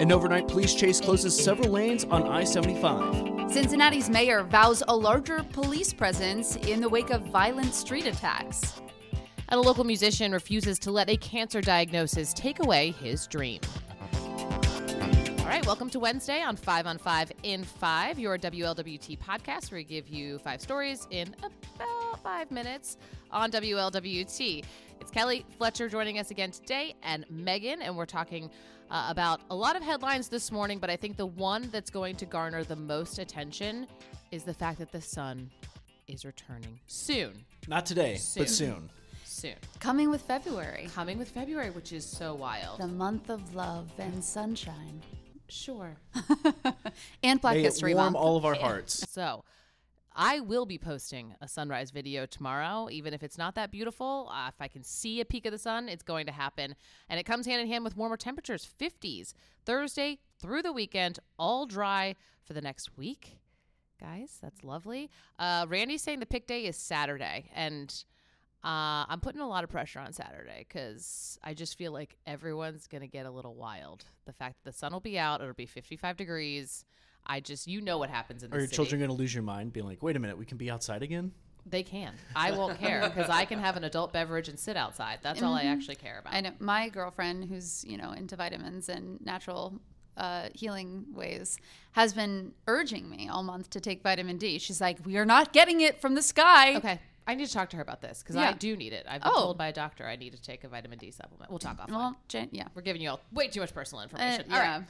An overnight police chase closes several lanes on I 75. Cincinnati's mayor vows a larger police presence in the wake of violent street attacks. And a local musician refuses to let a cancer diagnosis take away his dream. All right, welcome to Wednesday on 5 on 5 in 5, your WLWT podcast, where we give you five stories in about five minutes on WLWT. It's Kelly Fletcher joining us again today and Megan, and we're talking uh, about a lot of headlines this morning, but I think the one that's going to garner the most attention is the fact that the sun is returning soon. Not today, Soon. but soon. Soon. Coming with February, Coming with February, which is so wild. the month of love and sunshine. Sure. And Black May it History warm Month. all of our hearts. So, I will be posting a sunrise video tomorrow, even if it's not that beautiful. Uh, if I can see a peak of the sun, it's going to happen. And it comes hand in hand with warmer temperatures 50s Thursday through the weekend, all dry for the next week. Guys, that's lovely. Uh, Randy's saying the pick day is Saturday. And uh, I'm putting a lot of pressure on Saturday because I just feel like everyone's going to get a little wild. The fact that the sun will be out, it'll be 55 degrees. I just, you know what happens in the Are your city. children going to lose your mind, being like, wait a minute, we can be outside again? They can. I won't care because I can have an adult beverage and sit outside. That's all I actually care about. I know my girlfriend, who's you know into vitamins and natural uh, healing ways, has been urging me all month to take vitamin D. She's like, "We are not getting it from the sky." Okay. I need to talk to her about this because Yeah. I do need it. I've been Oh. told by a doctor I need to take a vitamin D supplement. We'll talk offline. Well, Jan- yeah. We're giving you all way too much personal information. Uh, All yeah.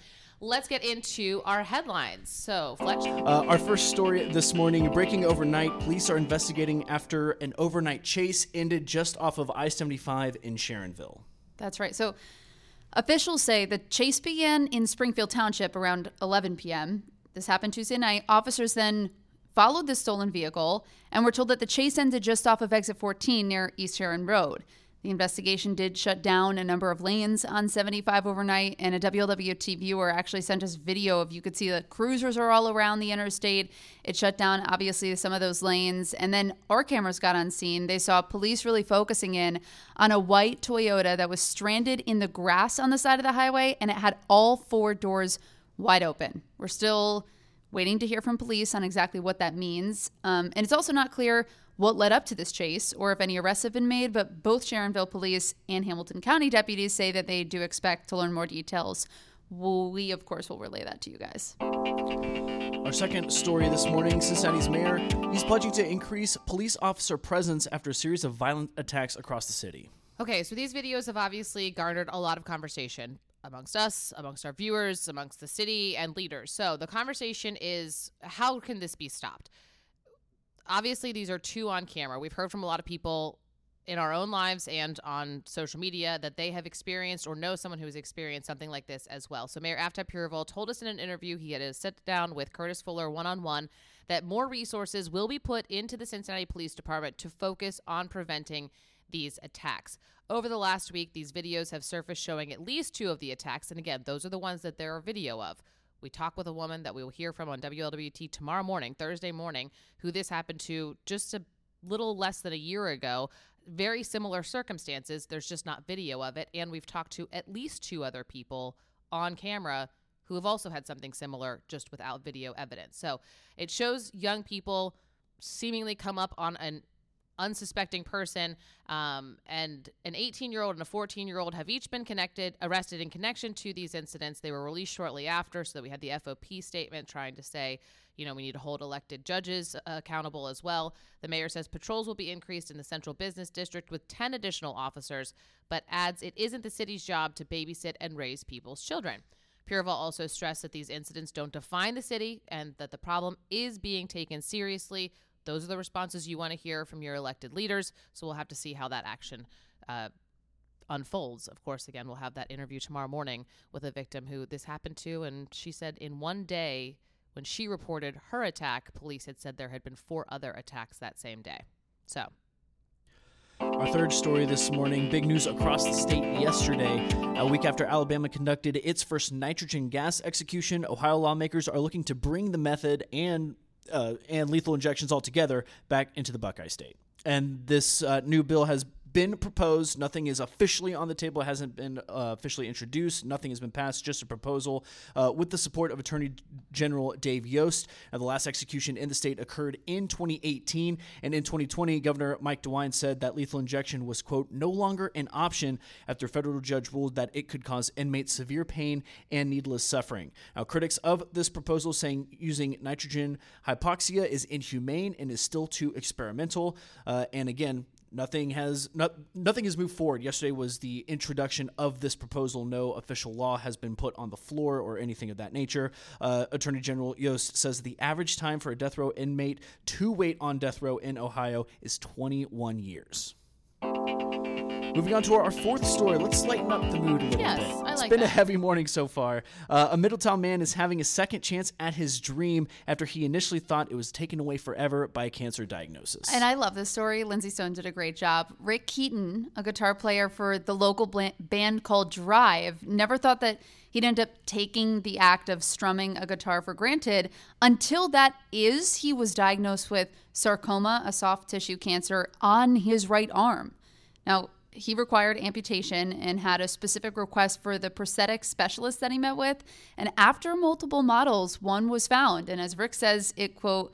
Let's get into our headlines. So, Fletch. Uh, our first story this morning breaking overnight. Police are investigating after an overnight chase ended just off of I 75 in Sharonville. That's right. So officials say the chase began in Springfield Township around 11 p.m. This happened Tuesday night. Officers then followed the stolen vehicle and were told that the chase ended just off of exit 14 near East Sharon Road. The investigation did shut down a number of lanes on 75 overnight, and a WLWT viewer actually sent us video of you could see the cruisers are all around the interstate. It shut down, obviously, some of those lanes. And then our cameras got on scene. They saw police really focusing in on a white Toyota that was stranded in the grass on the side of the highway, and it had all four doors wide open. We're still waiting to hear from police on exactly what that means. Um, and it's also not clear what led up to this chase or if any arrests have been made, but both Sharonville police and Hamilton County deputies say that they do expect to learn more details. We, of course, will relay that to you guys. Our second story this morning Cincinnati's mayor, he's pledging to increase police officer presence after a series of violent attacks across the city. Okay, so these videos have obviously garnered a lot of conversation amongst us, amongst our viewers, amongst the city and leaders. So the conversation is how can this be stopped? Obviously, these are two on camera. We've heard from a lot of people in our own lives and on social media that they have experienced or know someone who has experienced something like this as well. So Mayor Aftab Pureval told us in an interview he had a sit down with Curtis Fuller one on one that more resources will be put into the Cincinnati Police Department to focus on preventing these attacks. Over the last week, these videos have surfaced showing at least two of the attacks. And again, those are the ones that there are video of. We talk with a woman that we will hear from on WLWT tomorrow morning, Thursday morning, who this happened to just a little less than a year ago. Very similar circumstances. There's just not video of it. And we've talked to at least two other people on camera who have also had something similar just without video evidence. So it shows young people seemingly come up on an unsuspecting person um, and an 18 year old and a 14 year old have each been connected arrested in connection to these incidents. They were released shortly after so that we had the fop statement trying to say you know we need to hold elected judges uh, accountable as well. The mayor says patrols will be increased in the central business district with 10 additional officers but adds it isn't the city's job to babysit and raise people's children. Pureval also stressed that these incidents don't define the city and that the problem is being taken seriously. Those are the responses you want to hear from your elected leaders. So we'll have to see how that action uh, unfolds. Of course, again, we'll have that interview tomorrow morning with a victim who this happened to. And she said in one day, when she reported her attack, police had said there had been four other attacks that same day. So Our third story this morning big news across the state yesterday. A week after Alabama conducted its first nitrogen gas execution, Ohio lawmakers are looking to bring the method and uh, and lethal injections altogether back into the Buckeye State. And this uh, new bill has been proposed. Nothing is officially on the table. It hasn't been uh, officially introduced. Nothing has been passed. Just a proposal uh, with the support of Attorney General Dave Yost. Now, the last execution in the state occurred in 2018, and in 2020, Governor Mike DeWine said that lethal injection was quote no longer an option after a federal judge ruled that it could cause inmates severe pain and needless suffering. Now, critics of this proposal saying using nitrogen hypoxia is inhumane and is still too experimental. Uh, and again, Nothing has not, nothing has moved forward. Yesterday was the introduction of this proposal. No official law has been put on the floor or anything of that nature. Uh, Attorney General Yost says the average time for a death row inmate to wait on death row in Ohio is 21 years. Moving on to our fourth story, let's lighten up the mood a little Yes, bit. I It's like been a heavy morning so far. Uh, a Middletown man is having a second chance at his dream after he initially thought it was taken away forever by a cancer diagnosis. And I love this story. Lindsay Stone did a great job. Rick Keaton, a guitar player for the local band called Drive, never thought that he'd end up taking the act of strumming a guitar for granted until that is he was diagnosed with sarcoma, a soft tissue cancer on his right arm. Now, he required amputation and had a specific request for the prosthetic specialist that he met with. And after multiple models, one was found. And as Rick says, it quote,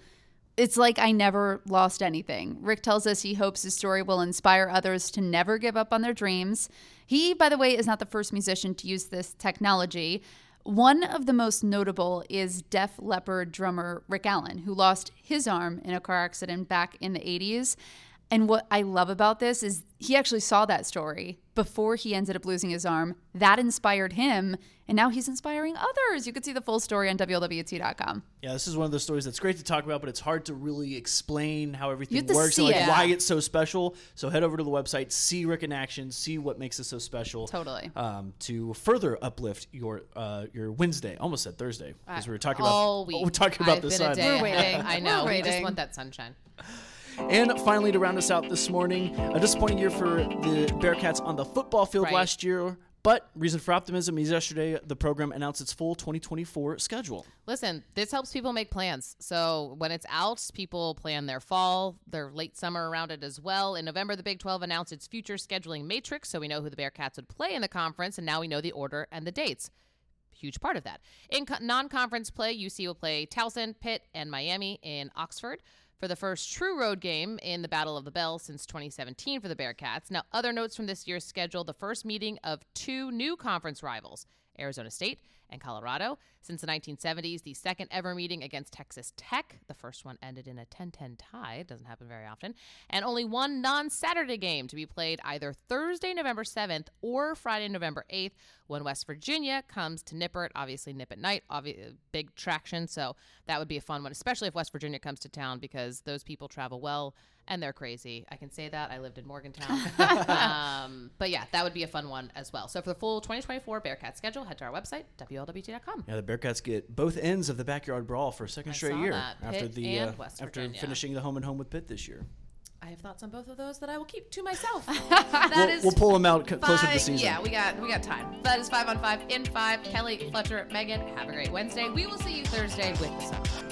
it's like I never lost anything. Rick tells us he hopes his story will inspire others to never give up on their dreams. He, by the way, is not the first musician to use this technology. One of the most notable is Def Leppard drummer Rick Allen, who lost his arm in a car accident back in the 80s. And what I love about this is he actually saw that story before he ended up losing his arm. That inspired him, and now he's inspiring others. You can see the full story on WLWT.com. Yeah, this is one of those stories that's great to talk about, but it's hard to really explain how everything works and like it. why it's so special. So head over to the website, see Rick in action, see what makes it so special. Totally. Um, to further uplift your uh, your Wednesday, almost said Thursday, because we were talking All about week. we're talking about I've the been sun. A day We're waiting. I know. We're we just waiting. want that sunshine. And finally, to round us out this morning, a disappointing year for the Bearcats on the football field Right. last year. But reason for optimism is yesterday the program announced its full 2024 schedule. Listen, this helps people make plans. So when it's out, people plan their fall, their late summer around it as well. In November, the Big 12 announced its future scheduling matrix, so we know who the Bearcats would play in the conference, and now we know the order and the dates. Huge part of that. In non conference play, UC will play Towson, Pitt, and Miami in Oxford for the first true road game in the Battle of the Bell since 2017 for the Bearcats. Now, other notes from this year's schedule the first meeting of two new conference rivals, Arizona State and Colorado. Since the 1970s, the second ever meeting against Texas Tech. The first one ended in a 10 10 tie. It doesn't happen very often. And only one non Saturday game to be played either Thursday, November 7th or Friday, November 8th when West Virginia comes to Nippert. Obviously, Nip at night, obvi- big traction. So that would be a fun one, especially if West Virginia comes to town because those people travel well and they're crazy. I can say that. I lived in Morgantown. um, but yeah, that would be a fun one as well. So for the full 2024 Bearcat schedule, head to our website, WLWT.com. Yeah, the Bearcats get both ends of the backyard brawl for a second I straight year that. after Pitt the uh, after finishing the home and home with Pitt this year. I have thoughts on both of those that I will keep to myself. We'll, That is we'll pull them out closer to the season. Yeah, we got we got time. That is five on five in five. Kelly, Fletcher, Megan. Have a great Wednesday. We will see you Thursday with the sun.